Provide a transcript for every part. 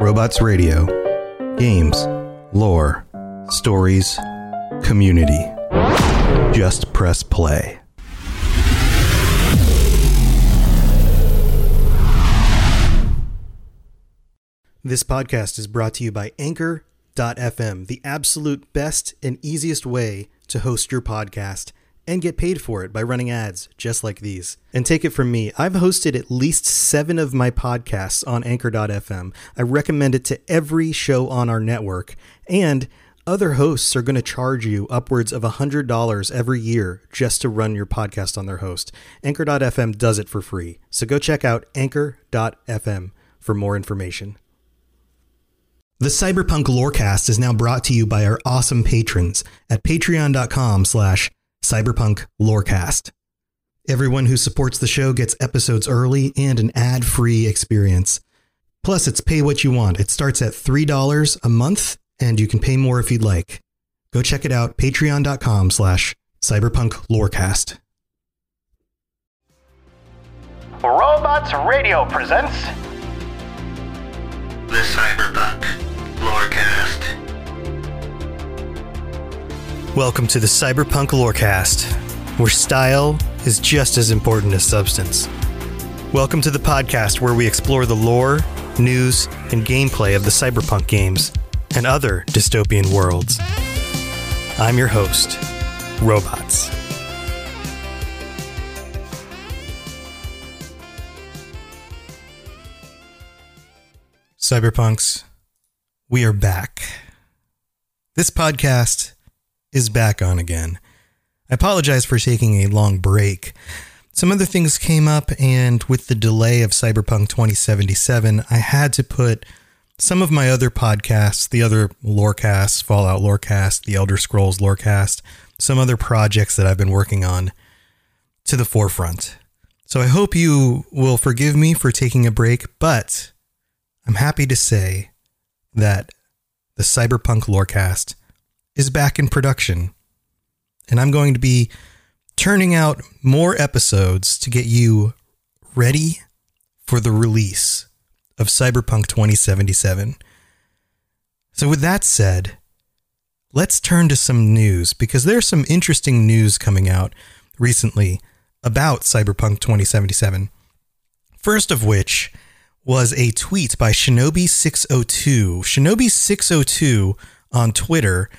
Robots Radio. Games, lore, stories, community. Just press play. This podcast is brought to you by Anchor.fm, the absolute best and easiest way to host your podcast and get paid for it by running ads just like these. And take it from me, I've hosted at least seven of my podcasts on Anchor.fm. I recommend it to every show on our network. And other hosts are going to charge you upwards of $100 every year just to run your podcast on their host. Anchor.fm does it for free. So go check out Anchor.fm for more information. The Cyberpunk Lorecast is now brought to you by our awesome patrons at patreon.com slash cyberpunk lorecast. Everyone who supports the show gets episodes early and an ad-free experience. Plus, it's pay what you want. It starts at $3 a month, and you can pay more if you'd like. Go check it out, patreon.com slash cyberpunk lorecast. Robots Radio presents The Cyberpunk Lorecast. Welcome to the Cyberpunk Lorecast, where style is just as important as substance. Welcome to the podcast where we explore the lore, news, and gameplay of the cyberpunk games and other dystopian worlds. I'm your host, Robots. Cyberpunks, we are back. This podcast is back on again. I apologize for taking a long break. Some other things came up, and with the delay of Cyberpunk 2077, I had to put some of my other podcasts, the other lorecasts, Fallout Lorecast, the Elder Scrolls Lorecast, some other projects that I've been working on to the forefront. So I hope you will forgive me for taking a break, but I'm happy to say that the Cyberpunk Lorecast is back in production. And I'm going to be turning out more episodes to get you ready for the release of Cyberpunk 2077. So, with that said, let's turn to some news because there's some interesting news coming out recently about Cyberpunk 2077. First of which was a tweet by Shinobi602. Shinobi602 on Twitter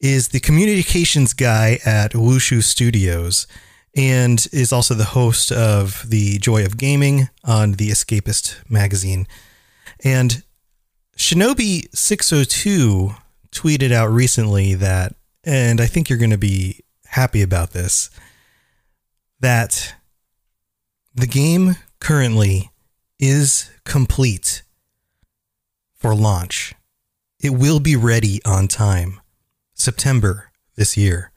is the communications guy at Wushu Studios and is also the host of the Joy of Gaming on the Escapist magazine. And Shinobi602 tweeted out recently that, and I think you're going to be happy about this, that the game currently is complete for launch. It will be ready on time, September this year.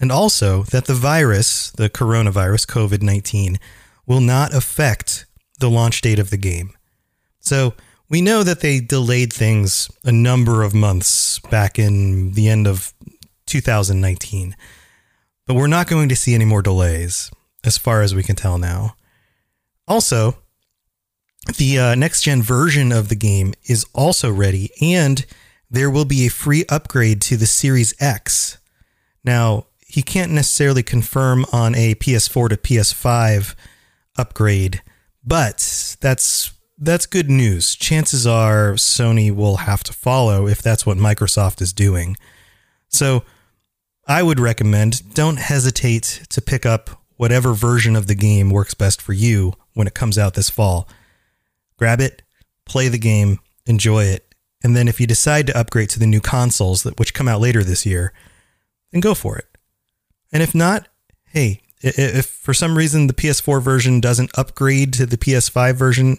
And also that the virus, the coronavirus, COVID 19, will not affect the launch date of the game. So we know that they delayed things a number of months back in the end of 2019, but we're not going to see any more delays as far as we can tell now. Also, the uh, next gen version of the game is also ready, and there will be a free upgrade to the Series X. Now, he can't necessarily confirm on a PS4 to PS5 upgrade, but that's that's good news. Chances are Sony will have to follow if that's what Microsoft is doing. So, I would recommend don't hesitate to pick up whatever version of the game works best for you when it comes out this fall grab it, play the game, enjoy it, and then if you decide to upgrade to the new consoles that which come out later this year, then go for it. And if not, hey, if for some reason the PS4 version doesn't upgrade to the PS5 version,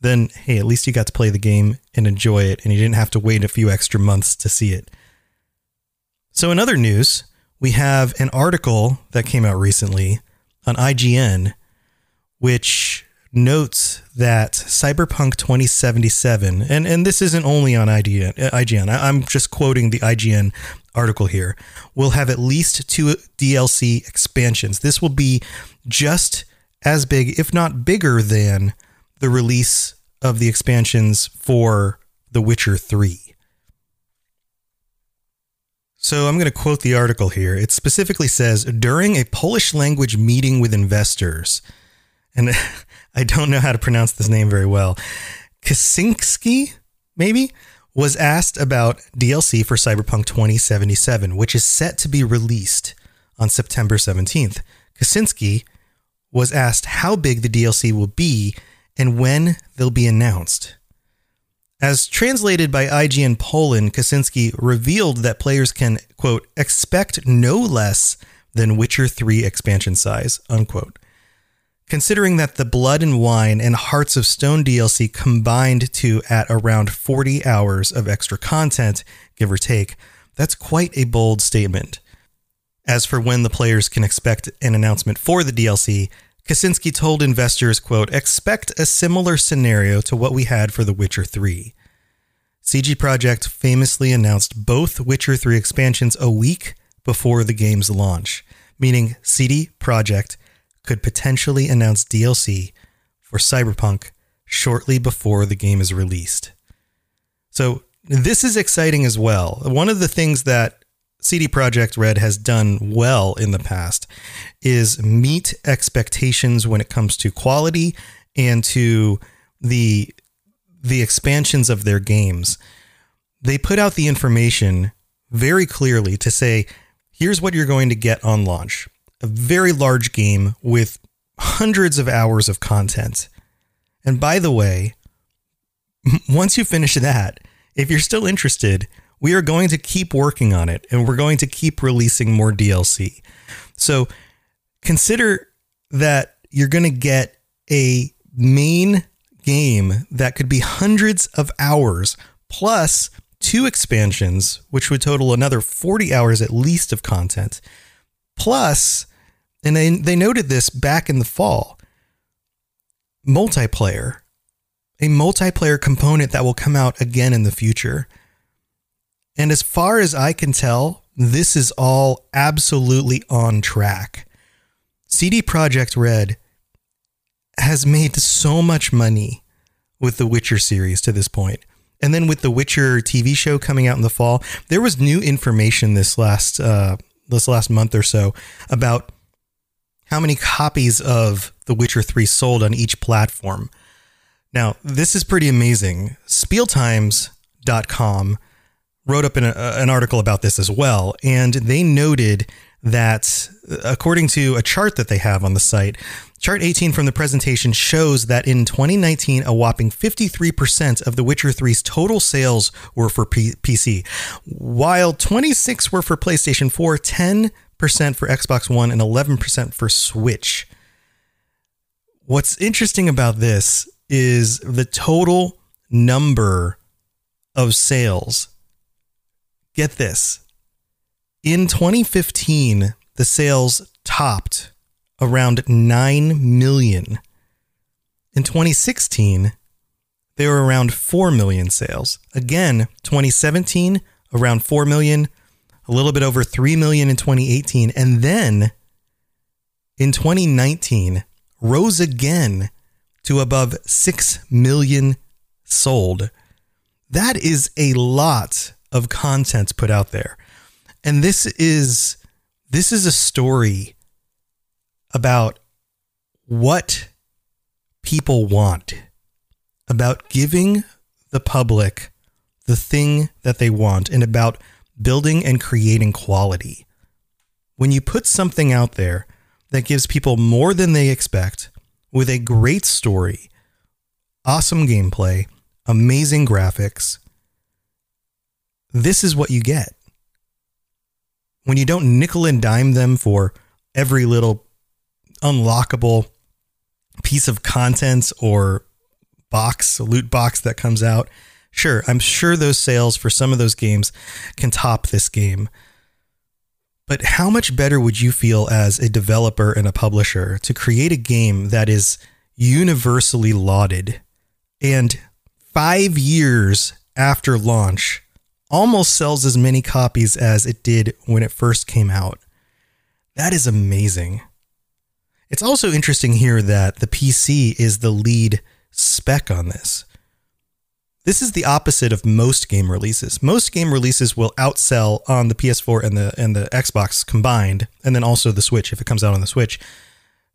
then hey, at least you got to play the game and enjoy it and you didn't have to wait a few extra months to see it. So in other news, we have an article that came out recently on IGN which notes that Cyberpunk 2077, and, and this isn't only on IGN, uh, IGN, I'm just quoting the IGN article here, will have at least two DLC expansions. This will be just as big, if not bigger, than the release of the expansions for The Witcher 3. So I'm going to quote the article here. It specifically says during a Polish language meeting with investors, and I don't know how to pronounce this name very well, Kaczynski, maybe, was asked about DLC for Cyberpunk 2077, which is set to be released on September 17th. Kaczynski was asked how big the DLC will be and when they'll be announced. As translated by IGN Poland, Kaczynski revealed that players can, quote, expect no less than Witcher 3 expansion size, unquote. Considering that the Blood and Wine and Hearts of Stone DLC combined to at around 40 hours of extra content, give or take, that's quite a bold statement. As for when the players can expect an announcement for the DLC, Kaczynski told investors, quote, expect a similar scenario to what we had for The Witcher 3. CD Projekt famously announced both Witcher 3 expansions a week before the game's launch, meaning CD Projekt could potentially announce DLC for Cyberpunk shortly before the game is released. So, this is exciting as well. One of the things that CD Projekt Red has done well in the past is meet expectations when it comes to quality and to the the expansions of their games. They put out the information very clearly to say here's what you're going to get on launch. A very large game with hundreds of hours of content. And by the way, once you finish that, if you're still interested, we are going to keep working on it and we're going to keep releasing more DLC. So consider that you're going to get a main game that could be hundreds of hours plus two expansions, which would total another 40 hours at least of content. Plus, and they, they noted this back in the fall multiplayer, a multiplayer component that will come out again in the future. And as far as I can tell, this is all absolutely on track. CD Projekt Red has made so much money with the Witcher series to this point. And then with the Witcher TV show coming out in the fall, there was new information this last uh, this last month or so about how many copies of The Witcher 3 sold on each platform. Now, this is pretty amazing. Spieltimes.com wrote up an, uh, an article about this as well, and they noted that according to a chart that they have on the site, chart 18 from the presentation shows that in 2019, a whopping 53% of The Witcher 3's total sales were for P- PC, while 26 were for PlayStation 4, 10% for Xbox One, and 11% for Switch. What's interesting about this is the total number of sales. Get this in 2015, the sales topped around 9 million. In 2016, they were around 4 million sales. Again, 2017, around 4 million, a little bit over 3 million in 2018. And then in 2019, rose again to above 6 million sold. That is a lot of content put out there. And this is this is a story about what people want, about giving the public the thing that they want, and about building and creating quality. When you put something out there that gives people more than they expect, with a great story, awesome gameplay, amazing graphics, this is what you get when you don't nickel and dime them for every little unlockable piece of content or box, loot box that comes out, sure, I'm sure those sales for some of those games can top this game. But how much better would you feel as a developer and a publisher to create a game that is universally lauded and five years after launch almost sells as many copies as it did when it first came out. That is amazing. It's also interesting here that the PC is the lead spec on this. This is the opposite of most game releases. Most game releases will outsell on the PS4 and the and the Xbox combined, and then also the Switch if it comes out on the Switch,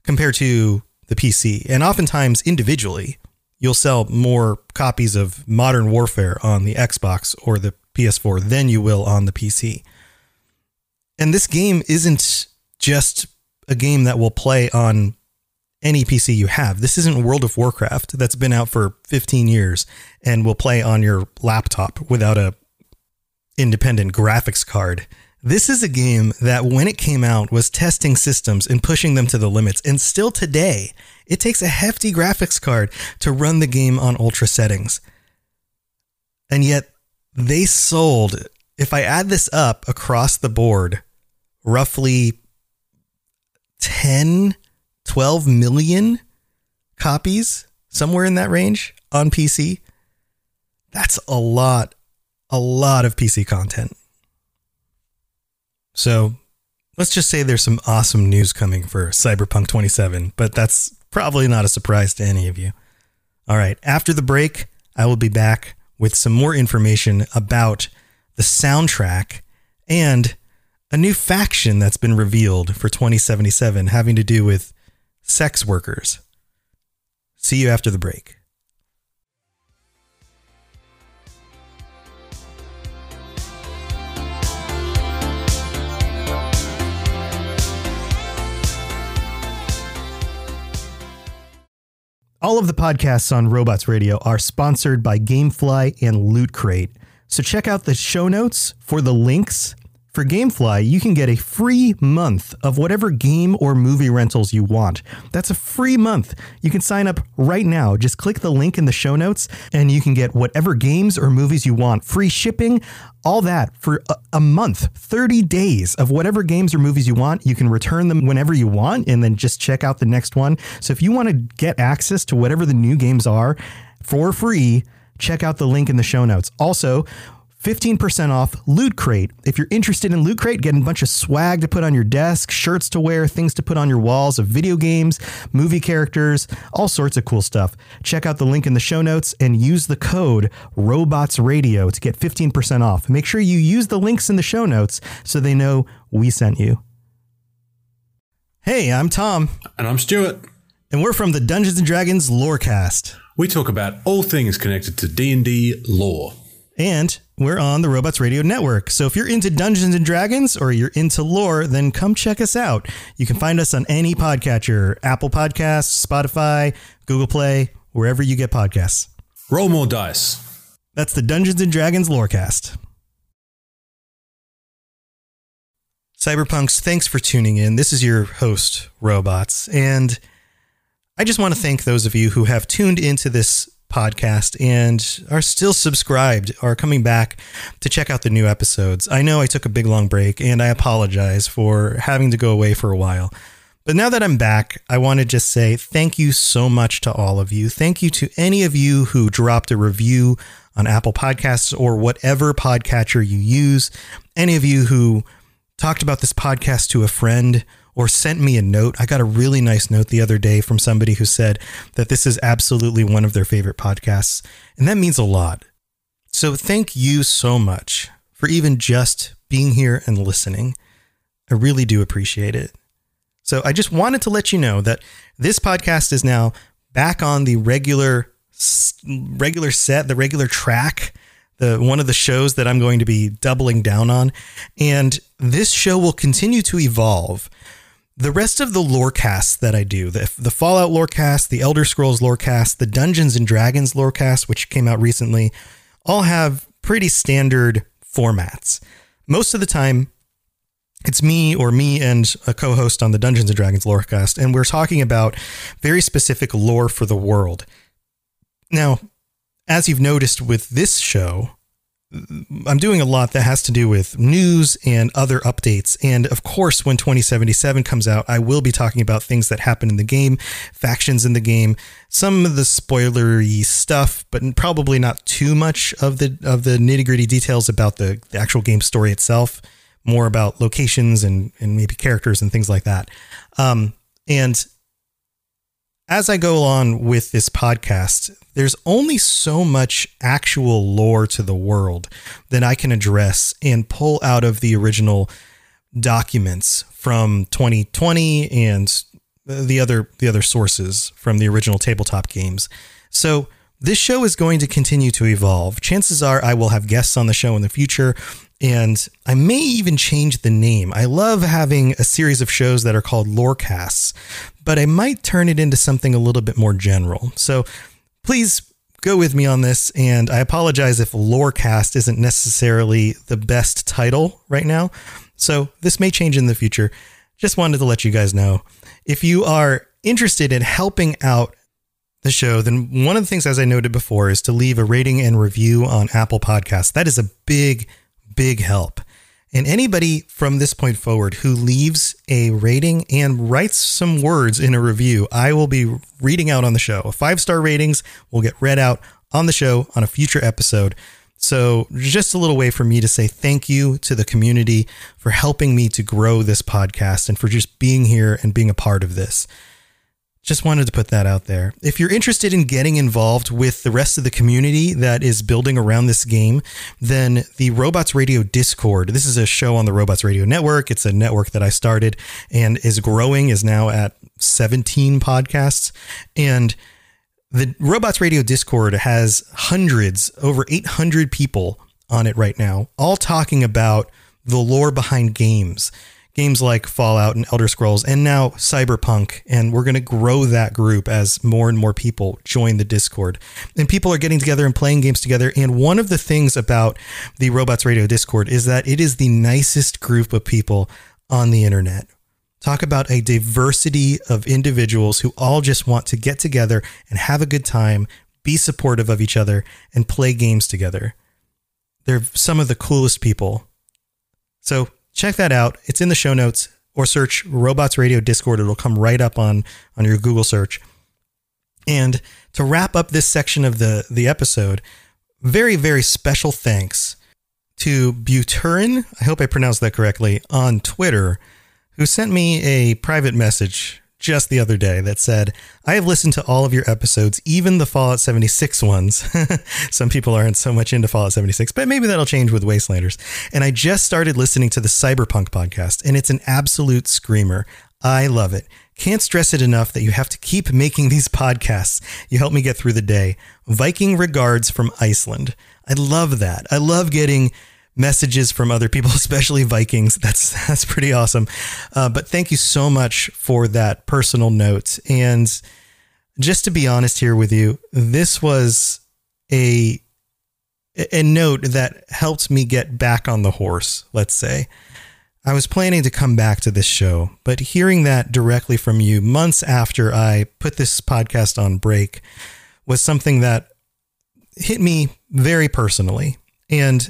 compared to the PC. And oftentimes individually, you'll sell more copies of Modern Warfare on the Xbox or the PS4 than you will on the PC. And this game isn't just a game that will play on any PC you have. This isn't World of Warcraft that's been out for 15 years and will play on your laptop without a independent graphics card. This is a game that when it came out was testing systems and pushing them to the limits and still today it takes a hefty graphics card to run the game on ultra settings. And yet they sold if I add this up across the board roughly 10 12 million copies, somewhere in that range on PC. That's a lot, a lot of PC content. So let's just say there's some awesome news coming for Cyberpunk 27, but that's probably not a surprise to any of you. All right, after the break, I will be back with some more information about the soundtrack and a new faction that's been revealed for 2077 having to do with sex workers. See you after the break. All of the podcasts on Robots Radio are sponsored by Gamefly and Loot Crate. So check out the show notes for the links for Gamefly, you can get a free month of whatever game or movie rentals you want. That's a free month. You can sign up right now. Just click the link in the show notes and you can get whatever games or movies you want. Free shipping, all that for a, a month, 30 days of whatever games or movies you want. You can return them whenever you want and then just check out the next one. So if you want to get access to whatever the new games are for free, check out the link in the show notes. Also, 15% off Loot Crate. If you're interested in Loot Crate, getting a bunch of swag to put on your desk, shirts to wear, things to put on your walls of video games, movie characters, all sorts of cool stuff. Check out the link in the show notes and use the code Robots Radio to get 15% off. Make sure you use the links in the show notes so they know we sent you. Hey, I'm Tom. And I'm Stuart. And we're from the Dungeons and Dragons Lorecast. We talk about all things connected to D&D lore. And we're on the Robots Radio Network. So if you're into Dungeons and Dragons or you're into lore, then come check us out. You can find us on any podcatcher Apple Podcasts, Spotify, Google Play, wherever you get podcasts. Roll more dice. That's the Dungeons and Dragons Lorecast. Cyberpunks, thanks for tuning in. This is your host, Robots. And I just want to thank those of you who have tuned into this podcast and are still subscribed, are coming back to check out the new episodes. I know I took a big long break and I apologize for having to go away for a while. But now that I'm back, I want to just say thank you so much to all of you. Thank you to any of you who dropped a review on Apple Podcasts or whatever podcatcher you use. Any of you who talked about this podcast to a friend or sent me a note. I got a really nice note the other day from somebody who said that this is absolutely one of their favorite podcasts. And that means a lot. So thank you so much for even just being here and listening. I really do appreciate it. So I just wanted to let you know that this podcast is now back on the regular regular set, the regular track, the one of the shows that I'm going to be doubling down on. And this show will continue to evolve the rest of the lore casts that I do, the, the Fallout lore cast, the Elder Scrolls lore cast, the Dungeons and Dragons lore cast, which came out recently, all have pretty standard formats. Most of the time, it's me or me and a co-host on the Dungeons and Dragons lorecast, and we're talking about very specific lore for the world. Now, as you've noticed with this show, I'm doing a lot that has to do with news and other updates. And of course, when 2077 comes out, I will be talking about things that happen in the game, factions in the game, some of the spoilery stuff, but probably not too much of the of the nitty gritty details about the, the actual game story itself. More about locations and and maybe characters and things like that. Um, and as I go on with this podcast, there's only so much actual lore to the world that I can address and pull out of the original documents from 2020 and the other the other sources from the original tabletop games. So this show is going to continue to evolve. Chances are I will have guests on the show in the future and I may even change the name. I love having a series of shows that are called Lorecasts, but I might turn it into something a little bit more general. So please go with me on this. And I apologize if Lorecast isn't necessarily the best title right now. So this may change in the future. Just wanted to let you guys know. If you are interested in helping out the show, then one of the things, as I noted before, is to leave a rating and review on Apple Podcasts. That is a big, big help. And anybody from this point forward who leaves a rating and writes some words in a review, I will be reading out on the show. Five star ratings will get read out on the show on a future episode. So, just a little way for me to say thank you to the community for helping me to grow this podcast and for just being here and being a part of this. Just wanted to put that out there. If you're interested in getting involved with the rest of the community that is building around this game, then the Robots Radio Discord, this is a show on the Robots Radio Network. It's a network that I started and is growing, is now at 17 podcasts. And the Robots Radio Discord has hundreds, over 800 people on it right now, all talking about the lore behind games games like Fallout and Elder Scrolls, and now Cyberpunk. And we're going to grow that group as more and more people join the Discord. And people are getting together and playing games together. And one of the things about the Robots Radio Discord is that it is the nicest group of people on the internet. Talk about a diversity of individuals who all just want to get together and have a good time, be supportive of each other, and play games together. They're some of the coolest people. So check that out. It's in the show notes or search Robots Radio Discord. It'll come right up on, on your Google search. And to wrap up this section of the, the episode, very, very special thanks to Buturin, I hope I pronounced that correctly, on Twitter, who sent me a private message just the other day that said, I have listened to all of your episodes, even the Fallout 76 ones. Some people aren't so much into Fallout 76, but maybe that'll change with Wastelanders. And I just started listening to the Cyberpunk podcast, and it's an absolute screamer. I love it. Can't stress it enough that you have to keep making these podcasts. You help me get through the day. Viking regards from Iceland. I love that. I love getting messages from other people, especially Vikings. That's that's pretty awesome. Uh, but thank you so much for that personal note. And just to be honest here with you, this was a a note that helped me get back on the horse. Let's say. I was planning to come back to this show, but hearing that directly from you months after I put this podcast on break was something that hit me very personally. And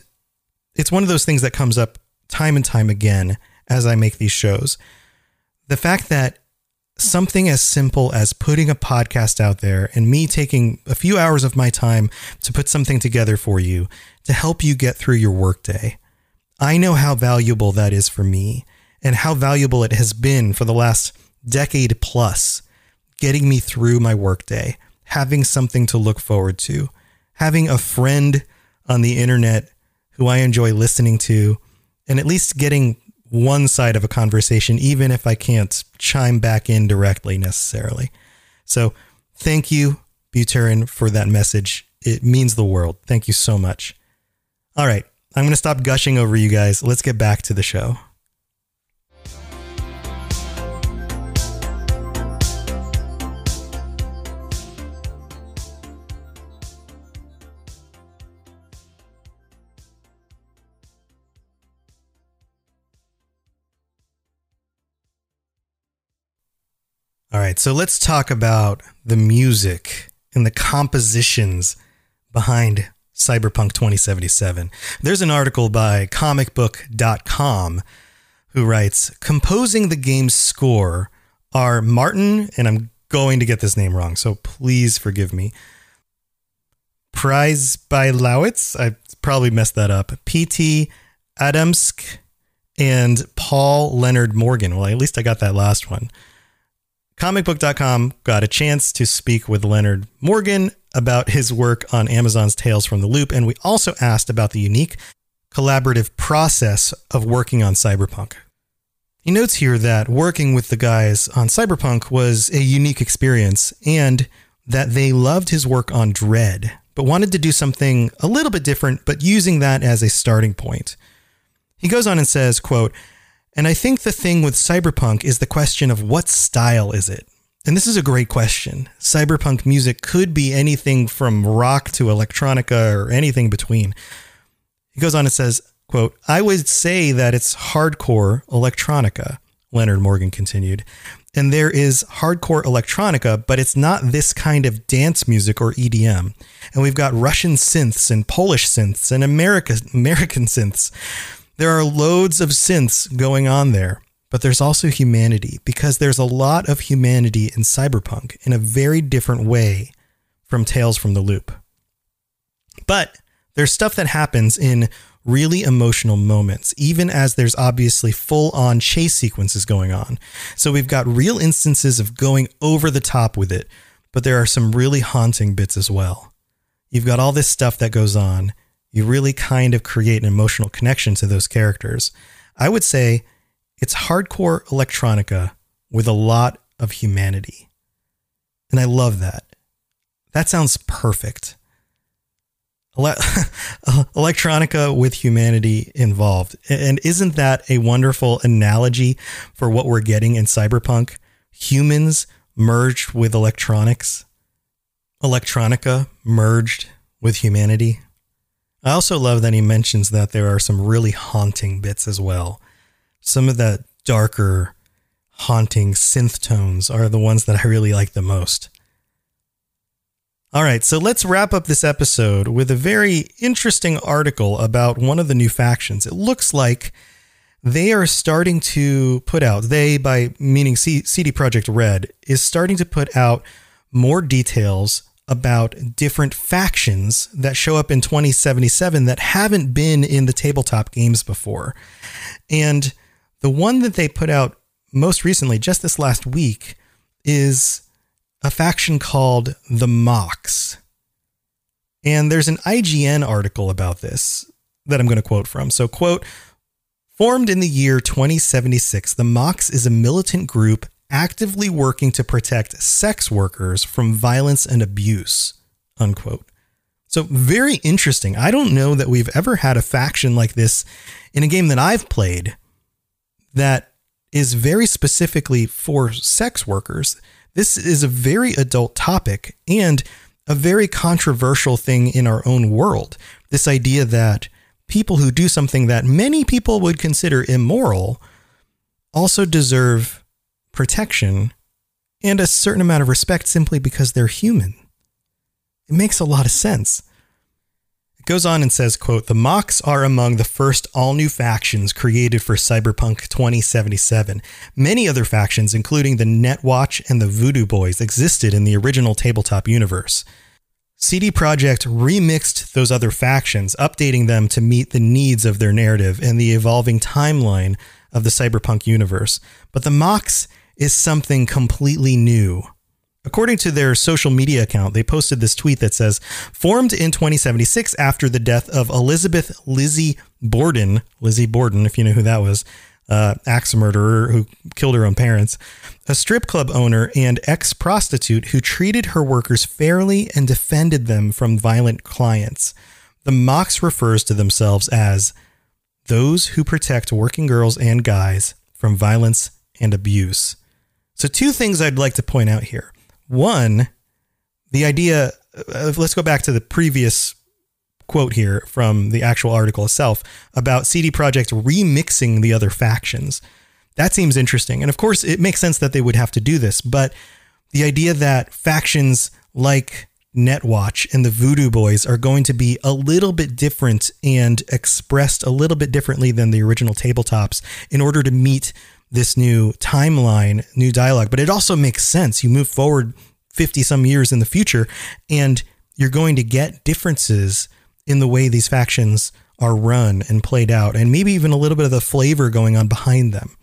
it's one of those things that comes up time and time again as I make these shows. The fact that something as simple as putting a podcast out there and me taking a few hours of my time to put something together for you to help you get through your workday. I know how valuable that is for me and how valuable it has been for the last decade plus getting me through my workday, having something to look forward to, having a friend on the internet who I enjoy listening to, and at least getting one side of a conversation, even if I can't chime back in directly necessarily. So thank you, Buterin, for that message. It means the world. Thank you so much. All right, I'm going to stop gushing over you guys. Let's get back to the show. All right, so let's talk about the music and the compositions behind Cyberpunk 2077. There's an article by comicbook.com who writes Composing the game's score are Martin, and I'm going to get this name wrong, so please forgive me. Przybyłowicz, I probably messed that up. P.T. Adamczyk and Paul Leonard Morgan. Well, at least I got that last one comicbook.com got a chance to speak with Leonard Morgan about his work on Amazon's Tales from the Loop, and we also asked about the unique collaborative process of working on Cyberpunk. He notes here that working with the guys on Cyberpunk was a unique experience and that they loved his work on Dredd, but wanted to do something a little bit different, but using that as a starting point. He goes on and says, quote, and I think the thing with cyberpunk is the question of what style is it? And this is a great question. Cyberpunk music could be anything from rock to electronica or anything between. He goes on and says, quote, I would say that it's hardcore electronica, Leonard Morgan continued. And there is hardcore electronica, but it's not this kind of dance music or EDM. And we've got Russian synths and Polish synths and America, American synths. There are loads of synths going on there, but there's also humanity because there's a lot of humanity in cyberpunk in a very different way from Tales from the Loop. But there's stuff that happens in really emotional moments, even as there's obviously full on chase sequences going on. So we've got real instances of going over the top with it, but there are some really haunting bits as well. You've got all this stuff that goes on, you really kind of create an emotional connection to those characters. I would say it's hardcore electronica with a lot of humanity. And I love that. That sounds perfect. Ele- electronica with humanity involved. And isn't that a wonderful analogy for what we're getting in cyberpunk? Humans merged with electronics, electronica merged with humanity. I also love that he mentions that there are some really haunting bits as well. Some of the darker, haunting synth tones are the ones that I really like the most. All right, so let's wrap up this episode with a very interesting article about one of the new factions. It looks like they are starting to put out, they, by meaning C- CD Projekt Red, is starting to put out more details about different factions that show up in 2077 that haven't been in the tabletop games before. And the one that they put out most recently, just this last week, is a faction called the Mox. And there's an IGN article about this that I'm going to quote from. So, quote, Formed in the year 2076, the Mox is a militant group actively working to protect sex workers from violence and abuse, unquote. So, very interesting. I don't know that we've ever had a faction like this in a game that I've played that is very specifically for sex workers. This is a very adult topic and a very controversial thing in our own world. This idea that people who do something that many people would consider immoral also deserve protection and a certain amount of respect simply because they're human. It makes a lot of sense. It goes on and says, quote, The Mox are among the first all-new factions created for Cyberpunk 2077. Many other factions, including the Netwatch and the Voodoo Boys, existed in the original tabletop universe. CD Projekt remixed those other factions, updating them to meet the needs of their narrative and the evolving timeline of the cyberpunk universe. But the Mox is something completely new. According to their social media account, they posted this tweet that says, formed in 2076 after the death of Elizabeth Lizzie Borden, Lizzie Borden, if you know who that was, uh, axe murderer who killed her own parents, a strip club owner and ex prostitute who treated her workers fairly and defended them from violent clients. The Mox refers to themselves as those who protect working girls and guys from violence and abuse. So, two things I'd like to point out here. One, the idea of, let's go back to the previous quote here from the actual article itself about CD Projekt remixing the other factions. That seems interesting. And of course, it makes sense that they would have to do this, but the idea that factions like Netwatch and the Voodoo Boys are going to be a little bit different and expressed a little bit differently than the original tabletops in order to meet this new timeline, new dialogue. But it also makes sense. You move forward 50 some years in the future and you're going to get differences in the way these factions are run and played out, and maybe even a little bit of the flavor going on behind them.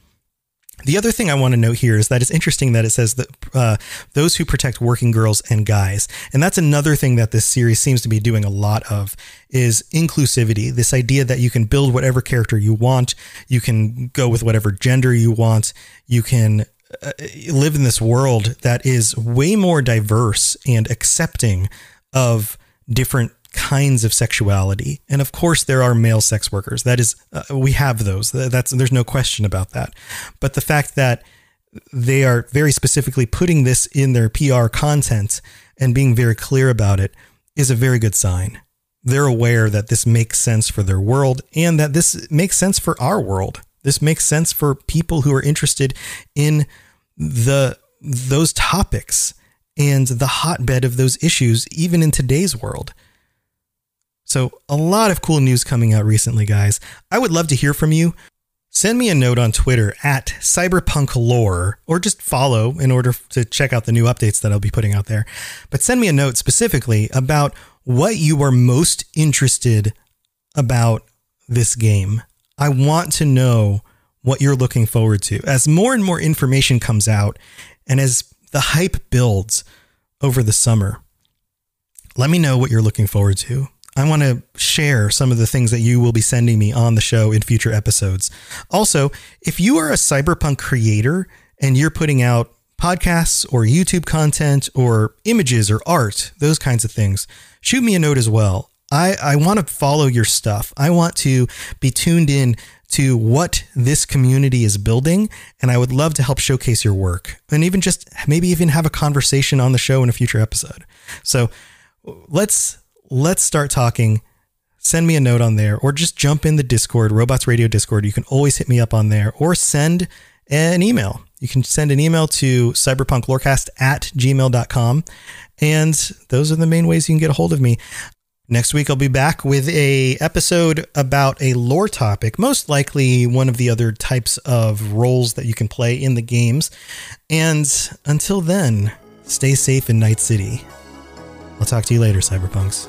The other thing I want to note here is that it's interesting that it says that uh, those who protect working girls and guys, and that's another thing that this series seems to be doing a lot of is inclusivity. This idea that you can build whatever character you want, you can go with whatever gender you want, you can uh, live in this world that is way more diverse and accepting of different kinds of sexuality. And of course, there are male sex workers. That is, uh, we have those. That's there's no question about that. But the fact that they are very specifically putting this in their PR content and being very clear about it is a very good sign. They're aware that this makes sense for their world and that this makes sense for our world. This makes sense for people who are interested in the those topics and the hotbed of those issues even in today's world. So, a lot of cool news coming out recently, guys. I would love to hear from you. Send me a note on Twitter at cyberpunklore or just follow in order to check out the new updates that I'll be putting out there. But send me a note specifically about what you are most interested about this game. I want to know what you're looking forward to. As more and more information comes out and as the hype builds over the summer, let me know what you're looking forward to. I want to share some of the things that you will be sending me on the show in future episodes. Also, if you are a cyberpunk creator and you're putting out podcasts or YouTube content or images or art, those kinds of things, shoot me a note as well. I, I want to follow your stuff. I want to be tuned in to what this community is building. And I would love to help showcase your work and even just maybe even have a conversation on the show in a future episode. So let's let's start talking. Send me a note on there or just jump in the Discord, Robots Radio Discord. You can always hit me up on there or send an email. You can send an email to cyberpunklorecast at gmail.com. And those are the main ways you can get a hold of me. Next week I'll be back with a episode about a lore topic, most likely one of the other types of roles that you can play in the games. And until then, stay safe in Night City. I'll talk to you later, Cyberpunks.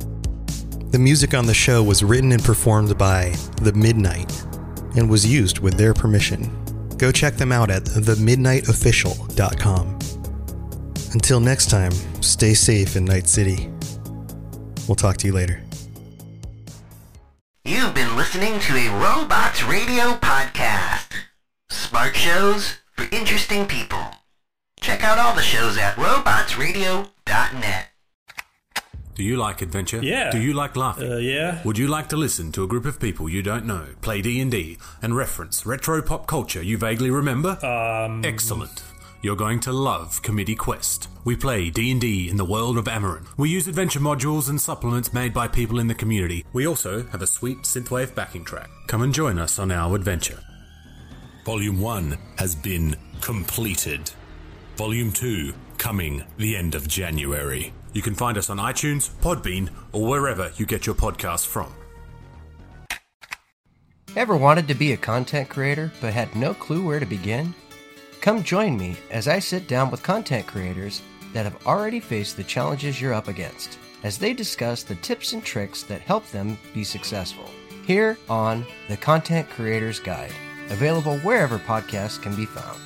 The music on the show was written and performed by The Midnight and was used with their permission. Go check them out at themidnightofficial.com. Until next time, stay safe in Night City. We'll talk to you later. You've been listening to a Robots Radio podcast. Smart shows for interesting people. Check out all the shows at robotsradio.net. Do you like adventure? Yeah. Do you like laughing? Uh, yeah. Would you like to listen to a group of people you don't know play D&D and reference retro pop culture you vaguely remember? Um, Excellent. You're going to love Committee Quest. We play D&D in the world of Amarin. We use adventure modules and supplements made by people in the community. We also have a sweet synthwave backing track. Come and join us on our adventure. Volume 1 has been completed. Volume 2 coming the end of January. You can find us on iTunes, Podbean, or wherever you get your podcasts from. Ever wanted to be a content creator but had no clue where to begin? Come join me as I sit down with content creators that have already faced the challenges you're up against as they discuss the tips and tricks that help them be successful. Here on The Content Creator's Guide, available wherever podcasts can be found.